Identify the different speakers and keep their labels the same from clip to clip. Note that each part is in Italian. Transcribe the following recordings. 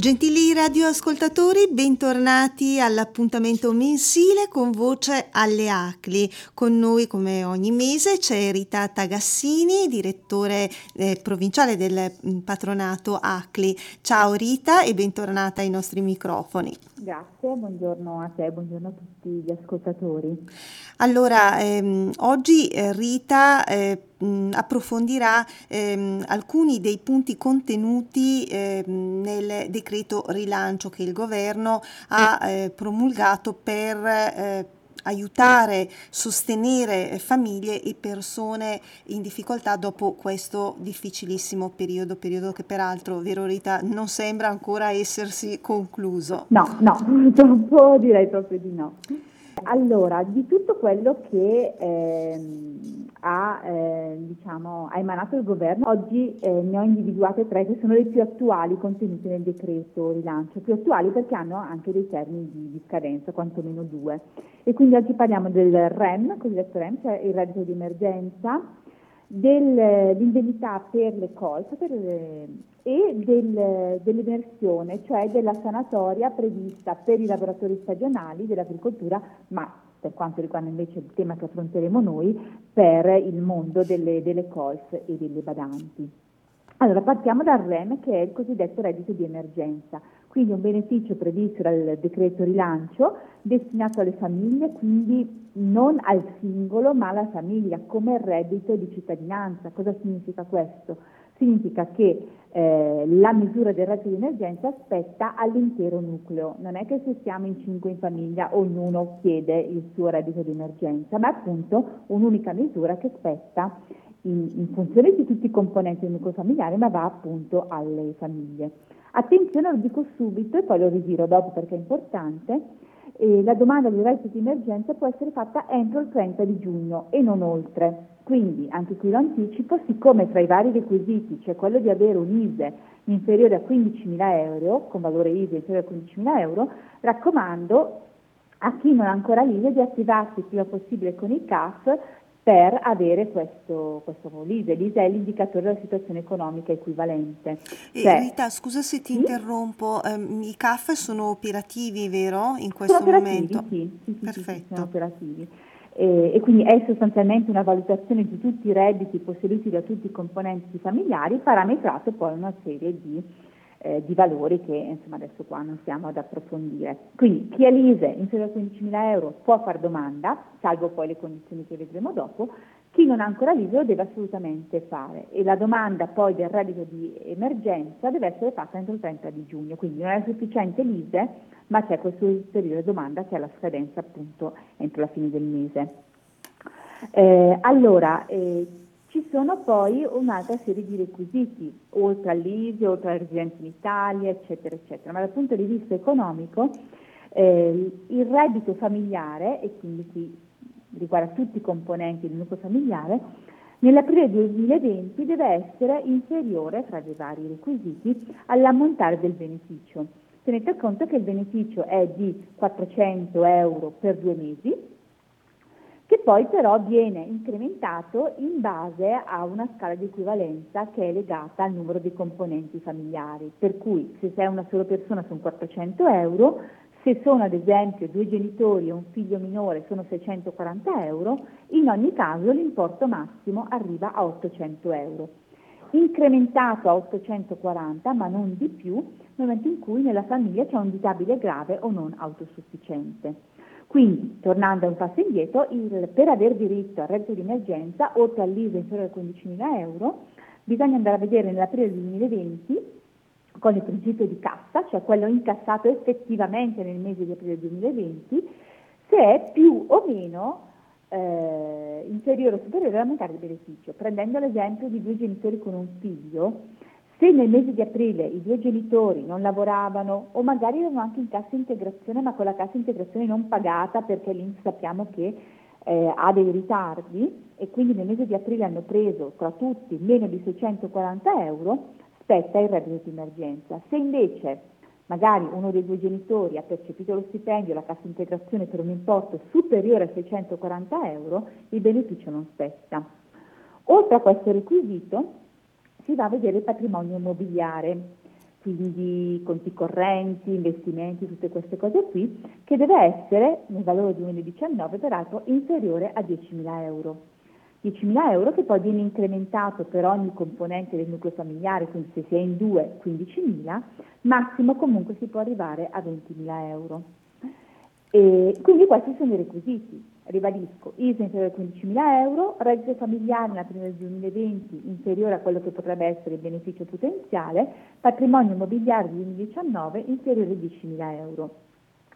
Speaker 1: Gentili radioascoltatori, bentornati all'appuntamento mensile con voce alle ACLI. Con noi, come ogni mese, c'è Rita Tagassini, direttore eh, provinciale del mm, patronato ACLI. Ciao Rita e bentornata ai nostri microfoni.
Speaker 2: Grazie, buongiorno a te, buongiorno a tutti gli ascoltatori.
Speaker 1: Allora, ehm, oggi eh, Rita eh, approfondirà ehm, alcuni dei punti contenuti ehm, nel decreto rilancio che il governo ha eh, promulgato per eh, aiutare, sostenere famiglie e persone in difficoltà dopo questo difficilissimo periodo, periodo che peraltro, vero Rita, non sembra ancora essersi concluso.
Speaker 2: No, no, purtroppo direi proprio di no. Allora, di tutto quello che ehm, ha, eh, diciamo, ha, emanato il governo, oggi eh, ne ho individuate tre che sono le più attuali contenute nel decreto rilancio, più attuali perché hanno anche dei termini di, di scadenza, quantomeno due. E quindi oggi parliamo del REM, cosiddetto REM, cioè il reddito di emergenza, dell'indennità per le colpe per e del, dell'emersione, cioè della sanatoria prevista per i lavoratori stagionali dell'agricoltura, ma per quanto riguarda invece il tema che affronteremo noi, per il mondo delle, delle colf e delle badanti. Allora, partiamo dal REM che è il cosiddetto reddito di emergenza, quindi un beneficio previsto dal decreto rilancio destinato alle famiglie, quindi non al singolo ma alla famiglia come reddito di cittadinanza. Cosa significa questo? Significa che eh, la misura del reddito di emergenza spetta all'intero nucleo, non è che se siamo in cinque in famiglia ognuno chiede il suo reddito di emergenza, ma è appunto un'unica misura che spetta in, in funzione di tutti i componenti del nucleo familiare, ma va appunto alle famiglie. Attenzione, lo dico subito e poi lo ritiro dopo perché è importante, eh, la domanda di reddito di emergenza può essere fatta entro il 30 di giugno e non oltre. Quindi, anche qui lo anticipo, siccome tra i vari requisiti c'è quello di avere un ISE inferiore a 15.000 euro, con valore ISE inferiore a 15.000 euro, raccomando a chi non ha ancora l'ISE di attivarsi il prima possibile con il CAF per avere questo, questo l'ISE. L'ISE è l'indicatore della situazione economica equivalente.
Speaker 1: E cioè, Rita, scusa se ti sì? interrompo, um, i CAF sono operativi, vero, in questo
Speaker 2: sono
Speaker 1: momento?
Speaker 2: Sì, sì, Perfetto. Sì, sono operativi. E, e, quindi è sostanzialmente una valutazione di tutti i redditi posseduti da tutti i componenti familiari, parametrato poi una serie di eh, di valori che insomma adesso qua non stiamo ad approfondire. Quindi chi è l'ISE inferiore a 15.000 euro può fare domanda, salvo poi le condizioni che vedremo dopo, chi non ha ancora l'ISE lo deve assolutamente fare e la domanda poi del reddito di emergenza deve essere fatta entro il 30 di giugno, quindi non è sufficiente l'ISE, ma c'è questa ulteriore domanda che ha la scadenza appunto entro la fine del mese. Eh, allora, eh, ci sono poi un'altra serie di requisiti, oltre all'ISI, oltre alla residenza in Italia, eccetera, eccetera. Ma dal punto di vista economico, eh, il reddito familiare, e quindi qui riguarda tutti i componenti del nucleo familiare, nell'aprile 2020 deve essere inferiore, tra i vari requisiti, all'ammontare del beneficio. Tenete conto che il beneficio è di 400 euro per due mesi, che poi però viene incrementato in base a una scala di equivalenza che è legata al numero di componenti familiari. Per cui se sei una sola persona sono 400 euro, se sono ad esempio due genitori e un figlio minore sono 640 euro, in ogni caso l'importo massimo arriva a 800 euro. Incrementato a 840, ma non di più, nel momento in cui nella famiglia c'è un disabile grave o non autosufficiente. Quindi, tornando un passo indietro, il, per aver diritto al reddito di emergenza, oltre all'ISA inferiore a 15.000 euro, bisogna andare a vedere nell'aprile 2020 con il principio di cassa, cioè quello incassato effettivamente nel mese di aprile 2020, se è più o meno eh, inferiore o superiore all'ammontare del beneficio. Prendendo l'esempio di due genitori con un figlio, se nel mese di aprile i due genitori non lavoravano o magari erano anche in cassa integrazione ma con la cassa integrazione non pagata perché l'Inps sappiamo che eh, ha dei ritardi e quindi nel mese di aprile hanno preso tra tutti meno di 640 euro, spetta il reddito di emergenza. Se invece magari uno dei due genitori ha percepito lo stipendio, la cassa integrazione per un importo superiore a 640 euro, il beneficio non spetta. Oltre a questo requisito, si va a vedere il patrimonio immobiliare. quindi conti correnti, investimenti, tutte queste cose qui, che deve essere nel valore 2019 peraltro inferiore a 10.000 euro. 10.000 euro che poi viene incrementato per ogni componente del nucleo familiare, quindi se si è in due 15.000, massimo comunque si può arrivare a 20.000 euro. E quindi questi sono i requisiti. Ribadisco, ISA inferiore a 15.000 euro, reddito familiare nella prima del 2020 inferiore a quello che potrebbe essere il beneficio potenziale, patrimonio immobiliare del 2019 inferiore a 10.000 euro.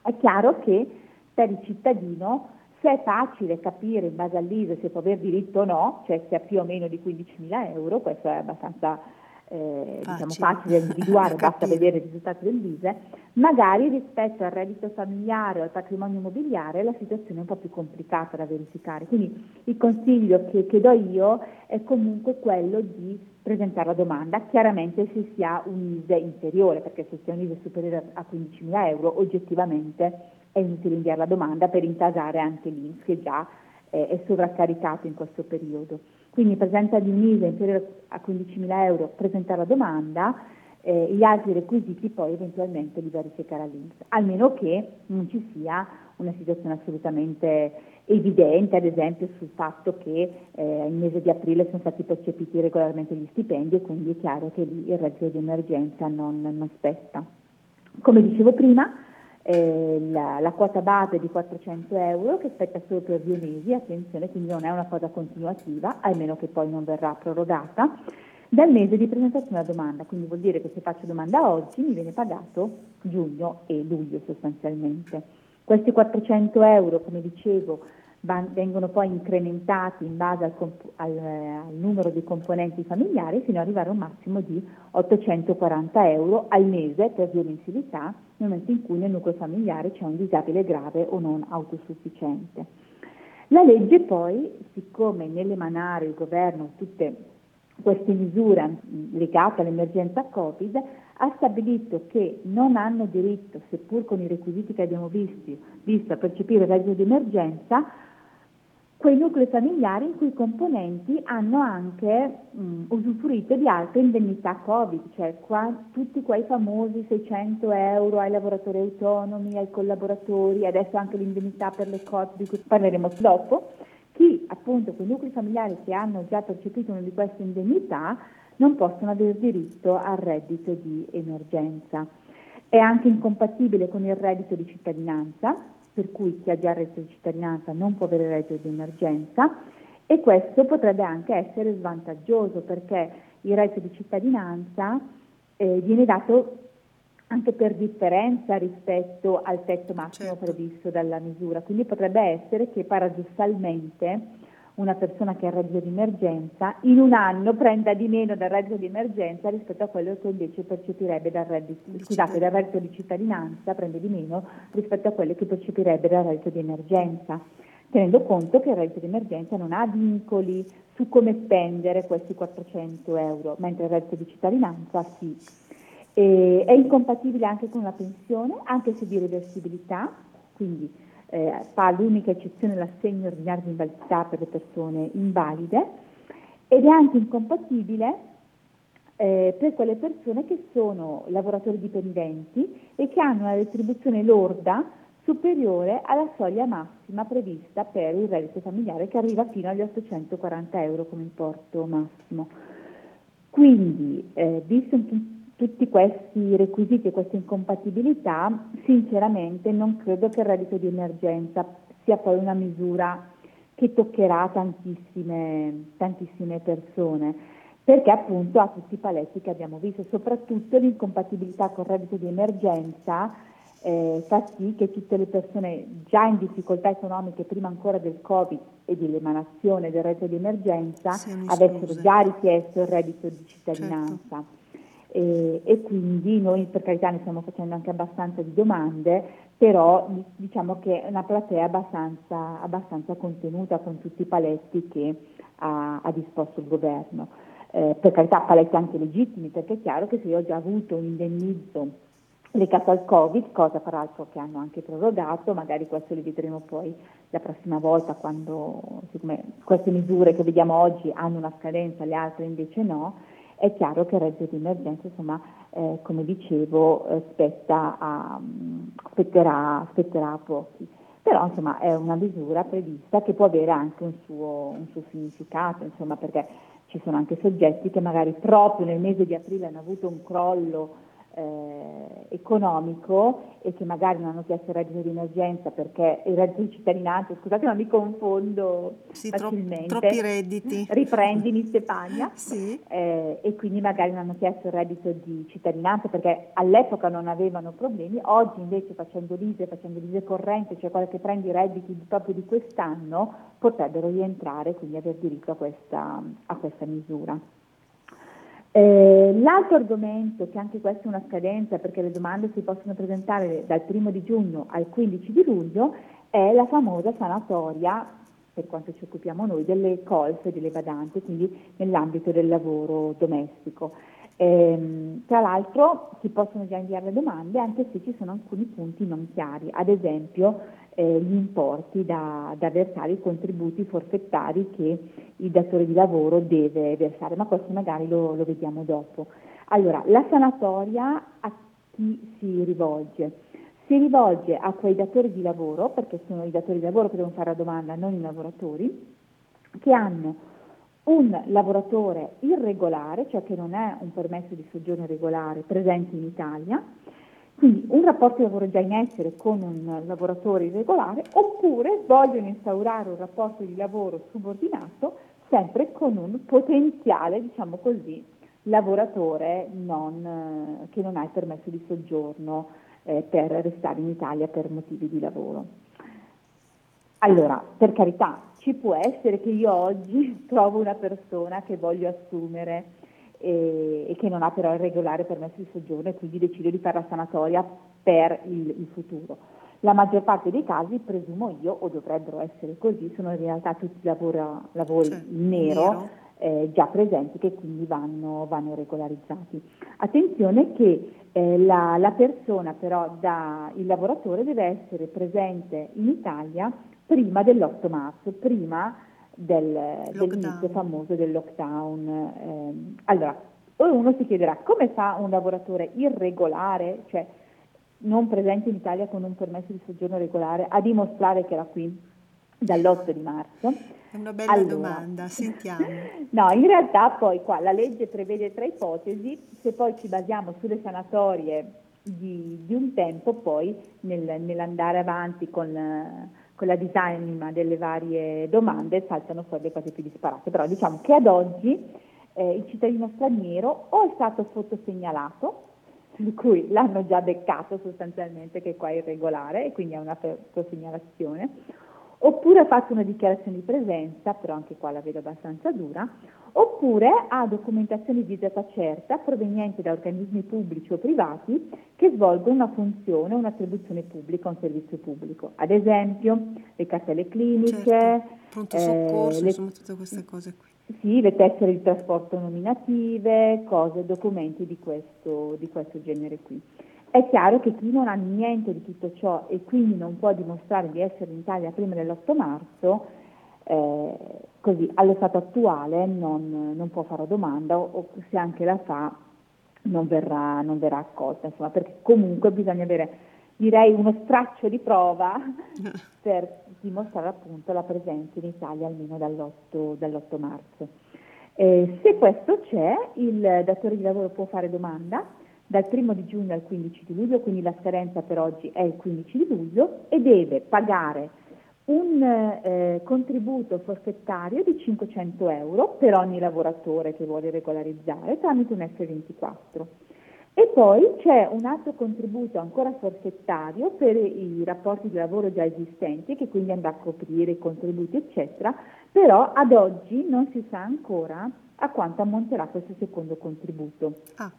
Speaker 2: È chiaro che per il cittadino se è facile capire in base all'ISE se può avere diritto o no, cioè se ha più o meno di 15.000 euro, questo è abbastanza eh, facile. Diciamo facile da individuare, basta vedere il risultato dell'ISE, magari rispetto al reddito familiare o al patrimonio immobiliare la situazione è un po' più complicata da verificare. Quindi il consiglio che, che do io è comunque quello di presentare la domanda, chiaramente se si ha un ISE inferiore, perché se si ha un ISE superiore a 15.000 euro oggettivamente è inutile inviare la domanda per intasare anche l'INPS che già eh, è sovraccaricato in questo periodo. Quindi presenza di un ISA inferiore a 15.000 euro, presentare la domanda, eh, gli altri requisiti poi eventualmente li verificherà l'INPS, almeno che non ci sia una situazione assolutamente evidente, ad esempio sul fatto che eh, il mese di aprile sono stati percepiti regolarmente gli stipendi e quindi è chiaro che lì il reddito di emergenza non, non spetta. Come dicevo prima, eh, la, la, quota base di 400 euro che spetta solo per due mesi, attenzione, quindi non è una cosa continuativa, almeno che poi non verrà prorogata, dal mese di presentazione della domanda, quindi vuol dire che se faccio domanda oggi mi viene pagato giugno e luglio sostanzialmente. Questi 400 euro, come dicevo, vengono poi incrementati in base al, comp- al, al, numero di componenti familiari fino ad arrivare a un massimo di 840 euro al mese per due mensilità nel momento in cui nel nucleo familiare c'è un disabile grave o non autosufficiente. La legge poi, siccome nell'emanare il governo tutte queste misure legate all'emergenza Covid, ha stabilito che non hanno diritto, seppur con i requisiti che abbiamo visti, visto a percepire il reddito di emergenza, quei nuclei familiari in cui i componenti hanno anche mh, usufruito di altre indennità Covid, cioè qua, tutti quei famosi 600 euro ai lavoratori autonomi, ai collaboratori, adesso anche l'indennità per le Covid di cui parleremo dopo, chi appunto quei nuclei familiari che hanno già percepito una di queste indennità non possono avere diritto al reddito di emergenza. È anche incompatibile con il reddito di cittadinanza, per cui chi ha già il reddito di cittadinanza non può avere il reddito di emergenza e questo potrebbe anche essere svantaggioso perché il reddito di cittadinanza eh, viene dato anche per differenza rispetto al tetto massimo certo. previsto dalla misura, quindi potrebbe essere che paradossalmente una persona che ha il reddito di emergenza in un anno prenda di meno dal reddito di emergenza rispetto a quello che invece percepirebbe dal reddito, scusate, dal reddito di cittadinanza, prende di meno rispetto a quello che percepirebbe dal reddito di emergenza, tenendo conto che il reddito di emergenza non ha vincoli su come spendere questi 400 euro, mentre il reddito di cittadinanza sì. E è incompatibile anche con la pensione, anche se di reversibilità, quindi eh, fa l'unica eccezione l'assegno ordinario di invalidità per le persone invalide ed è anche incompatibile eh, per quelle persone che sono lavoratori dipendenti e che hanno una retribuzione lorda superiore alla soglia massima prevista per il reddito familiare che arriva fino agli 840 euro come importo massimo. Quindi, eh, visto tutti questi requisiti e queste incompatibilità, sinceramente non credo che il reddito di emergenza sia poi una misura che toccherà tantissime, tantissime persone, perché appunto ha tutti i paletti che abbiamo visto, soprattutto l'incompatibilità con il reddito di emergenza eh, fa sì che tutte le persone già in difficoltà economiche prima ancora del Covid e dell'emanazione del reddito di emergenza avessero già richiesto il reddito di cittadinanza. Certo e, e, quindi noi per carità ne stiamo facendo anche abbastanza di domande, però diciamo che è una platea abbastanza, abbastanza contenuta con tutti i paletti che ha, ha disposto il governo. Eh, per carità paletti anche legittimi, perché è chiaro che se io ho già avuto un indennizzo legato al Covid, cosa peraltro che hanno anche prorogato, magari questo li vedremo poi la prossima volta quando, siccome queste misure che vediamo oggi hanno una scadenza, le altre invece no, è chiaro che il reddito di emergenza insomma, eh, come dicevo, eh, spetta a, spetterà, spetterà a pochi. Però insomma è una misura prevista che può avere anche un suo, un suo significato, insomma, perché ci sono anche soggetti che magari proprio nel mese di aprile hanno avuto un crollo eh, economico e che magari non hanno chiesto il reddito di emergenza perché il reddito di cittadinanza, scusate ma mi confondo sì, facilmente,
Speaker 1: tro- troppi redditi.
Speaker 2: Riprendimi Stefania,
Speaker 1: sì.
Speaker 2: eh, e quindi magari non hanno chiesto il reddito di cittadinanza perché all'epoca non avevano problemi, oggi invece facendo l'ISE, facendo l'ISE corrente, cioè quella che prende i redditi proprio di quest'anno, potrebbero rientrare e quindi aver diritto a questa, a questa misura. Eh, l'altro argomento, che anche questa è una scadenza perché le domande si possono presentare dal 1 di giugno al 15 di luglio, è la famosa sanatoria, per quanto ci occupiamo noi, delle colf delle badanti, quindi nell'ambito del lavoro domestico. Eh, tra l'altro si possono già inviare le domande anche se ci sono alcuni punti non chiari, ad esempio eh, gli importi da, da, versare, i contributi forfettari che il datore di lavoro deve versare, ma questo magari lo, lo vediamo dopo. Allora, la sanatoria a chi si rivolge? Si rivolge a quei datori di lavoro, perché sono i datori di lavoro che devono fare la domanda, non i lavoratori, che hanno un lavoratore irregolare, cioè che non è un permesso di soggiorno regolare presente in Italia, quindi un rapporto di lavoro già in essere con un lavoratore irregolare, oppure vogliono instaurare un rapporto di lavoro subordinato sempre con un potenziale, diciamo così, lavoratore non, che non ha il permesso di soggiorno eh, per restare in Italia per motivi di lavoro. Allora, per carità, ci può essere che io oggi trovo una persona che voglio assumere e, e, che non ha però il regolare permesso di soggiorno e quindi decide di fare la sanatoria per il, il futuro. La maggior parte dei casi, presumo io, o dovrebbero essere così, sono in realtà tutti lavora, lavori cioè, in nero, nero. Eh, già presenti che quindi vanno, vanno regolarizzati. Attenzione che eh, la, la, persona però, da, il lavoratore deve essere presente in Italia prima dell'8 marzo, prima del, dell'inizio famoso del lockdown. Eh, allora, uno si chiederà come fa un lavoratore irregolare, cioè non presente in Italia con un permesso di soggiorno regolare, a dimostrare che era qui dall'8 di marzo?
Speaker 1: È una bella allora, domanda, sentiamo.
Speaker 2: no, in realtà poi qua la legge prevede tre ipotesi, se poi ci basiamo sulle sanatorie di, di un tempo, poi nel, nell'andare avanti con con la disanima delle varie domande saltano fuori le cose più disparate, però diciamo che ad oggi eh, il cittadino straniero o è stato fotosegnalato, per cui l'hanno già beccato sostanzialmente che qua è irregolare e quindi è una fotosegnalazione, oppure ha fatto una dichiarazione di presenza, però anche qua la vedo abbastanza dura, oppure ha documentazione di data certa proveniente da organismi pubblici o privati che svolgono una funzione o un'attribuzione pubblica un servizio pubblico. Ad esempio le cartelle cliniche,
Speaker 1: certo. pronto soccorso, eh, le, insomma tutte queste cose qui.
Speaker 2: Sì, le tessere di trasporto nominative, cose, documenti di questo, di questo genere qui. È chiaro che chi non ha niente di tutto ciò e quindi non può dimostrare di essere in Italia prima dell'8 marzo, eh, così allo stato attuale non, non, può fare domanda o, o, se anche la fa non verrà, non verrà accolta, insomma, perché comunque bisogna avere direi uno straccio di prova per dimostrare appunto la presenza in Italia almeno dall'8, dall'8 marzo. Eh, se questo c'è, il datore di lavoro può fare domanda dal 1 di giugno al 15 di luglio, quindi la scadenza per oggi è il 15 di luglio e deve pagare un eh, contributo forfettario di 500 euro per ogni lavoratore che vuole regolarizzare tramite un F24. E poi c'è un altro contributo ancora forfettario per i rapporti di lavoro già esistenti, che quindi andrà a coprire i contributi, eccetera, però ad oggi non si sa ancora a quanto ammonterà questo secondo contributo.
Speaker 1: Ah.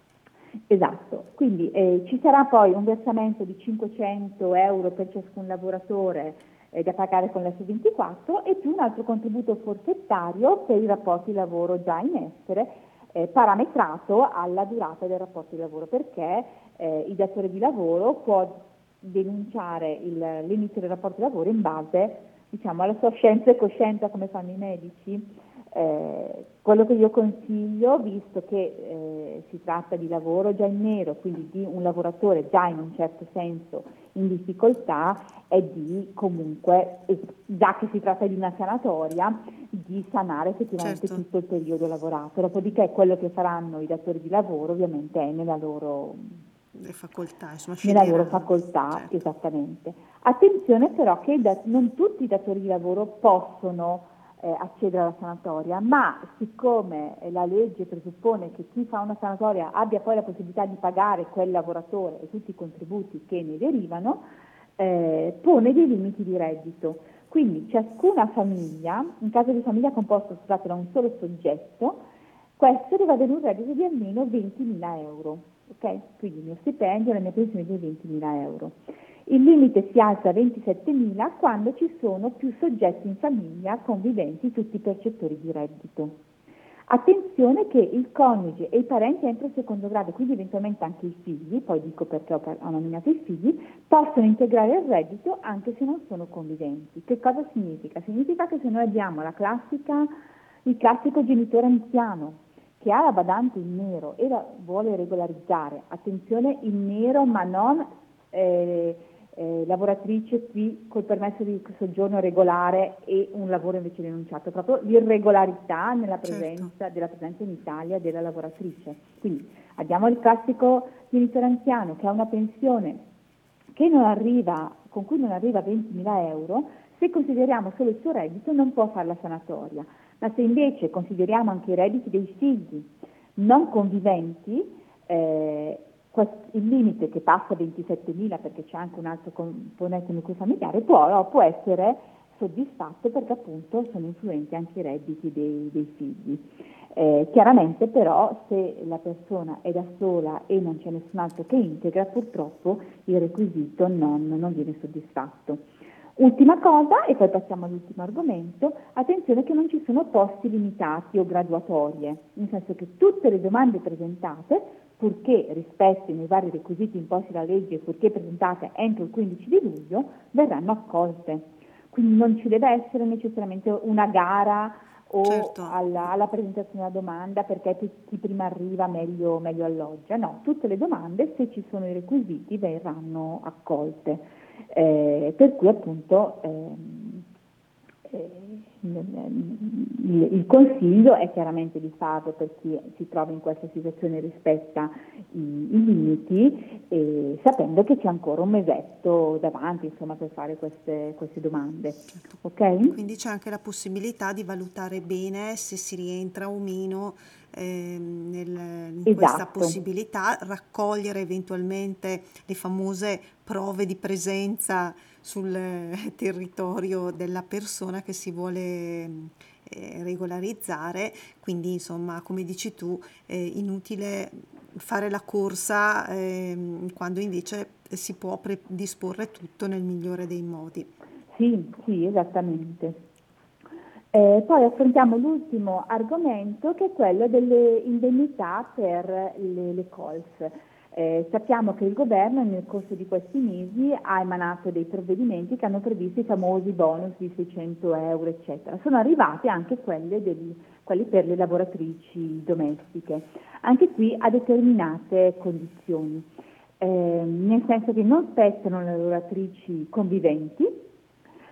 Speaker 2: Esatto, quindi eh, ci sarà poi un versamento di 500 euro per ciascun lavoratore eh, da pagare con l'F24 e più un altro contributo forfettario per i rapporti di lavoro già in essere, eh, parametrato alla durata del rapporto di lavoro, perché eh, il datore di lavoro può denunciare il, l'inizio del rapporto di lavoro in base diciamo, alla sua scienza e coscienza come fanno i medici. Eh, quello che io consiglio, visto che eh, si tratta di lavoro già in nero, quindi di un lavoratore già in un certo senso in difficoltà, è di comunque, già che si tratta di una sanatoria, di sanare effettivamente certo. tutto il periodo lavorato. Dopodiché quello che faranno i datori di lavoro ovviamente è nella loro
Speaker 1: facoltà,
Speaker 2: insomma, nella loro facoltà, certo. esattamente. Attenzione però che non tutti i datori di lavoro possono eh, accedere alla sanatoria, ma siccome la legge presuppone che chi fa una sanatoria abbia poi la possibilità di pagare quel lavoratore e tutti i contributi che ne derivano, eh, pone dei limiti di reddito. Quindi ciascuna famiglia, in caso di famiglia composta scusate, da un solo soggetto, questo deve avere un reddito di almeno 20.000 euro. Okay? Quindi il mio stipendio, la mia pensione di 20.000 euro. Il limite si alza a 27.000 quando ci sono più soggetti in famiglia conviventi, tutti percettori di reddito. Attenzione che il coniuge e i parenti entro il secondo grado, quindi eventualmente anche i figli, poi dico perché ho, ho nominato i figli, possono integrare il reddito anche se non sono conviventi. Che cosa significa? Significa che se noi abbiamo classica, il classico genitore anziano che ha la badante in nero e la vuole regolarizzare, attenzione in nero ma non eh, eh, lavoratrice qui col permesso di soggiorno regolare e un lavoro invece denunciato, proprio l'irregolarità nella certo. presenza, certo. della presenza in Italia della lavoratrice. Quindi abbiamo il classico genitore anziano che ha una pensione non arriva, con cui non arriva a 20.000 euro, se consideriamo solo il suo reddito non può fare la sanatoria, ma se invece consideriamo anche i redditi dei figli non conviventi, eh, il limite che passa a 27.000 perché c'è anche un altro componente nucleo familiare può, può, essere soddisfatto perché appunto sono influenti anche i redditi dei, dei figli. Eh, chiaramente però se la persona è da sola e non c'è nessun altro che integra purtroppo il requisito non, non viene soddisfatto. Ultima cosa, e poi passiamo all'ultimo argomento, attenzione che non ci sono posti limitati o graduatorie, nel senso che tutte le domande presentate purché rispettino i vari requisiti imposti dalla legge e purché presentate entro il 15 di luglio, verranno accolte. Quindi non ci deve essere necessariamente una gara o certo. alla, alla, presentazione della domanda perché chi prima arriva meglio, meglio alloggia. No, tutte le domande, se ci sono i requisiti, verranno accolte. Eh, per cui appunto ehm, eh, il, consiglio è chiaramente di farlo per chi si trova in questa situazione e rispetta i, i limiti, e sapendo che c'è ancora un mesetto davanti insomma, per fare queste, queste domande.
Speaker 1: Certo. Okay? Quindi c'è anche la possibilità di valutare bene se si rientra o meno eh, nel, in esatto. questa possibilità, raccogliere eventualmente le famose prove di presenza sul territorio della persona che si vuole eh, regolarizzare, quindi insomma come dici tu è inutile fare la corsa eh, quando invece si può predisporre tutto nel migliore dei modi.
Speaker 2: Sì, sì, esattamente. Eh, poi affrontiamo l'ultimo argomento che è quello delle indennità per le, le COLS. Eh, sappiamo che il governo nel corso di questi mesi ha emanato dei provvedimenti che hanno previsto i famosi bonus di 600 euro, eccetera. Sono arrivati anche degli, quelli per le lavoratrici domestiche, anche qui a determinate condizioni, eh, nel senso che non spettano le lavoratrici conviventi,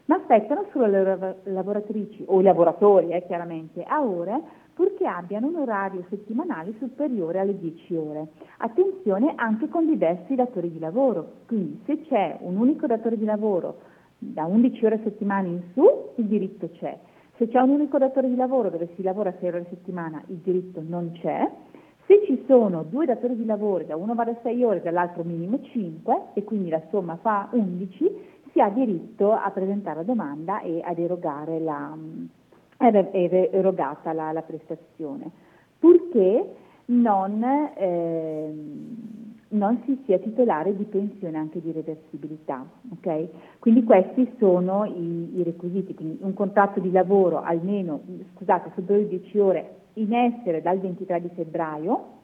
Speaker 2: ma spettano solo le lavoratrici o i lavoratori, eh, chiaramente, a ore purché abbiano un orario settimanale superiore alle 10 ore. Attenzione anche con diversi datori di lavoro, quindi se c'è un unico datore di lavoro da 11 ore a settimana in su, il diritto c'è. Se c'è un unico datore di lavoro dove si lavora 6 ore a settimana, il diritto non c'è. Se ci sono due datori di lavoro, da uno va da 6 ore dall'altro minimo 5, e quindi la somma fa 11, si ha diritto a presentare la domanda e ad erogare la, è erogata la, la prestazione, purché non, eh, non, si sia titolare di pensione anche di reversibilità. Okay? Quindi questi sono i, i, requisiti, quindi un contratto di lavoro almeno, scusate, superiore di 10 ore in essere dal 23 di febbraio,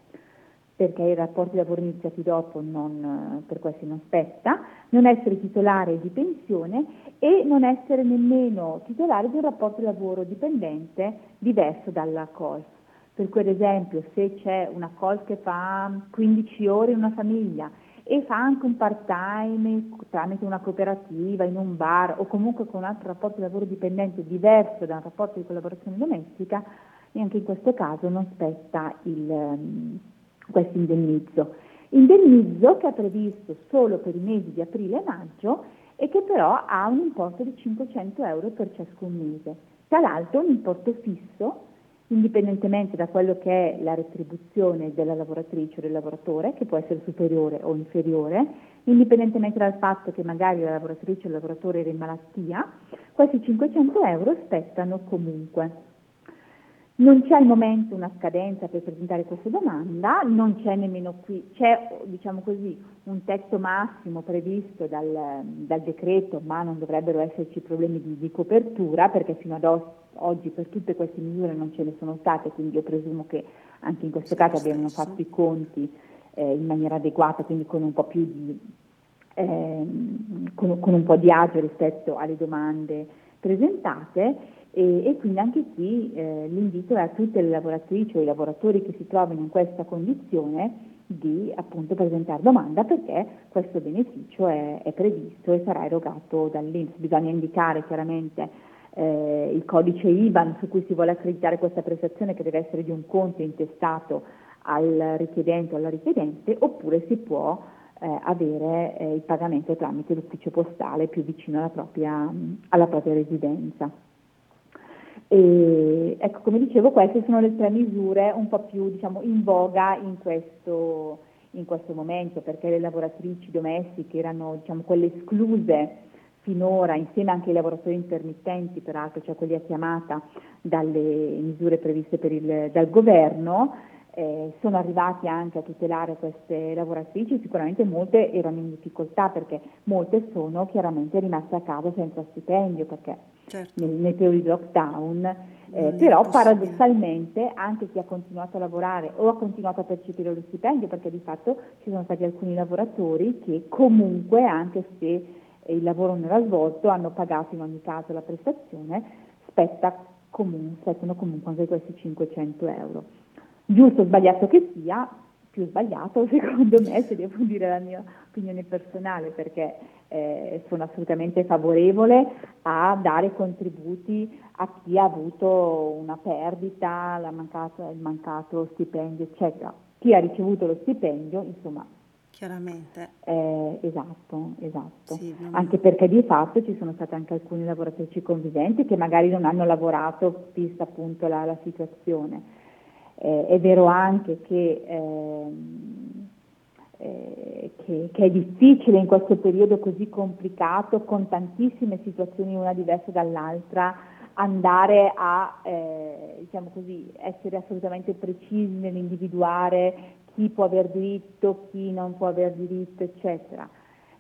Speaker 2: perché i rapporti di lavoro iniziati dopo non, per questi non spetta, non essere titolare di pensione e non essere nemmeno titolare di un rapporto di lavoro dipendente diverso dalla COLF. Per cui ad esempio se c'è una COLF che fa 15 ore in una famiglia e fa anche un part-time tramite una cooperativa, in un bar o comunque con un altro rapporto di lavoro dipendente diverso da un rapporto di collaborazione domestica, anche in questo caso non spetta il, questo indennizzo. Indennizzo che è previsto solo per i mesi di aprile e maggio e che però ha un importo di 500 euro per ciascun mese. Tra l'altro un importo fisso indipendentemente da quello che è la retribuzione della lavoratrice o del lavoratore, che può essere superiore o inferiore, indipendentemente dal fatto che magari la lavoratrice o il lavoratore era in malattia, questi 500 euro spettano comunque. Non c'è al momento una scadenza per presentare questa domanda, non c'è nemmeno qui, c'è diciamo così, un tetto massimo previsto dal, dal, decreto, ma non dovrebbero esserci problemi di, di copertura perché fino ad oggi per tutte queste misure non ce ne sono state, quindi io presumo che anche in questo caso abbiano fatto i conti eh, in maniera adeguata, quindi con un po' più di, eh, con, con un po' di agio rispetto alle domande presentate e, e quindi anche qui eh, l'invito è a tutte le lavoratrici o i lavoratori che si trovino in questa condizione di appunto presentare domanda perché questo beneficio è, è previsto e sarà erogato dall'Inps. Bisogna indicare chiaramente eh, il codice IBAN su cui si vuole accreditare questa prestazione che deve essere di un conto intestato al richiedente o alla richiedente oppure si può eh, avere eh, il pagamento tramite l'ufficio postale più vicino alla propria, alla propria residenza. E, ecco, come dicevo, queste sono le tre misure un po' più diciamo, in voga in questo, in questo, momento, perché le lavoratrici domestiche erano diciamo, quelle escluse finora, insieme anche ai lavoratori intermittenti, peraltro, cioè quelli a chiamata dalle misure previste il, dal governo, eh, sono arrivati anche a tutelare queste lavoratrici, sicuramente molte erano in difficoltà perché molte sono chiaramente rimaste a casa senza stipendio perché certo. nei, nei periodi di lockdown, eh, però paradossalmente anche chi ha continuato a lavorare o ha continuato a percepire lo stipendio perché di fatto ci sono stati alcuni lavoratori che comunque anche se il lavoro non era svolto hanno pagato in ogni caso la prestazione, spetta comunque, spettano comunque anche questi 500 euro giusto o sbagliato che sia, più sbagliato secondo me, se devo dire la mia opinione personale, perché eh, sono assolutamente favorevole a dare contributi a chi ha avuto una perdita, mancato, il mancato stipendio, eccetera. Chi ha ricevuto lo stipendio, insomma,
Speaker 1: Chiaramente.
Speaker 2: Eh, esatto, esatto. Sì, non... Anche perché di fatto ci sono state anche alcune lavoratrici conviventi che magari non hanno lavorato vista appunto la, la situazione. Eh, è vero anche che, ehm, eh, che, che, è difficile in questo periodo così complicato, con tantissime situazioni una diversa dall'altra, andare a eh, diciamo così, essere assolutamente precisi nell'individuare chi può aver diritto, chi non può aver diritto, eccetera.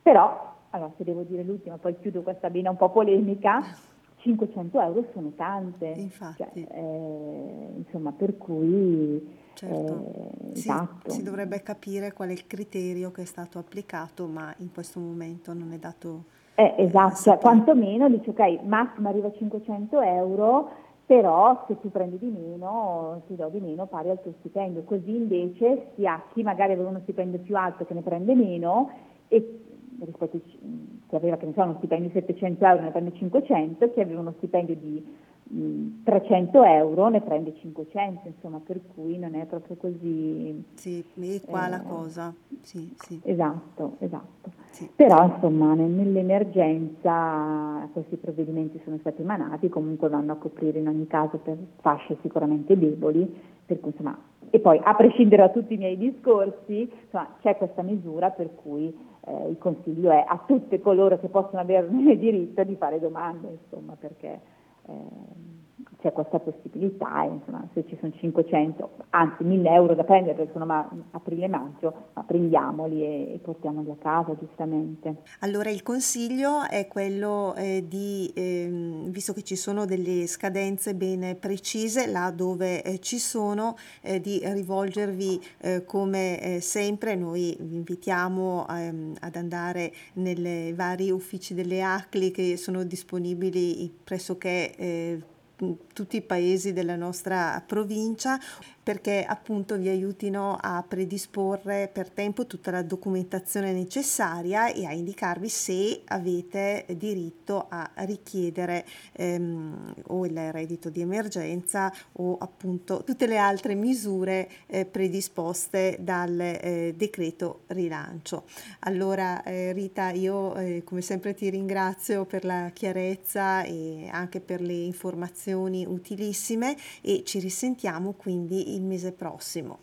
Speaker 2: Però, allora se devo dire l'ultima, poi chiudo questa bina un po' polemica, 500 euro sono tante, cioè, eh, insomma per cui
Speaker 1: certo. eh, sì, esatto. si dovrebbe capire qual è il criterio che è stato applicato ma in questo momento non è dato
Speaker 2: eh, esatto, cioè, quantomeno dice ok massimo arriva a 500 euro però se tu prendi di meno ti do di meno pari al tuo stipendio così invece si ha chi magari aveva uno stipendio più alto che ne prende meno e rispetto a chi aveva so, uno stipendio di 700 euro ne prende 500, chi aveva uno stipendio di 300 euro ne prende 500, insomma, per cui non è proprio così.
Speaker 1: Sì, è qua eh, la cosa. Sì, sì.
Speaker 2: Esatto, esatto. Sì. Però insomma nell'emergenza questi provvedimenti sono stati emanati, comunque vanno a coprire in ogni caso per fasce sicuramente deboli, per cui insomma, e poi a prescindere da tutti i miei discorsi, insomma, c'è questa misura per cui eh, il consiglio è a tutte coloro che possono averne diritto di fare domande, insomma, perché eh, c'è questa possibilità, insomma, se ci sono 500, anzi 1000 euro da prendere, perché sono ma, aprile-maggio, ma prendiamoli e, e, portiamoli a casa giustamente.
Speaker 1: Allora il consiglio è quello eh, di, eh, visto che ci sono delle scadenze ben precise, là dove eh, ci sono, eh, di rivolgervi eh, come eh, sempre, noi vi invitiamo ehm, ad andare nei vari uffici delle ACLI che sono disponibili pressoché tutti i paesi della nostra provincia perché appunto vi aiutino a predisporre per tempo tutta la documentazione necessaria e a indicarvi se avete diritto a richiedere ehm, o il reddito di emergenza o appunto tutte le altre misure eh, predisposte dal eh, decreto rilancio. Allora eh, Rita, io eh, come sempre ti ringrazio per la chiarezza e anche per le informazioni utilissime e ci risentiamo quindi il mese prossimo.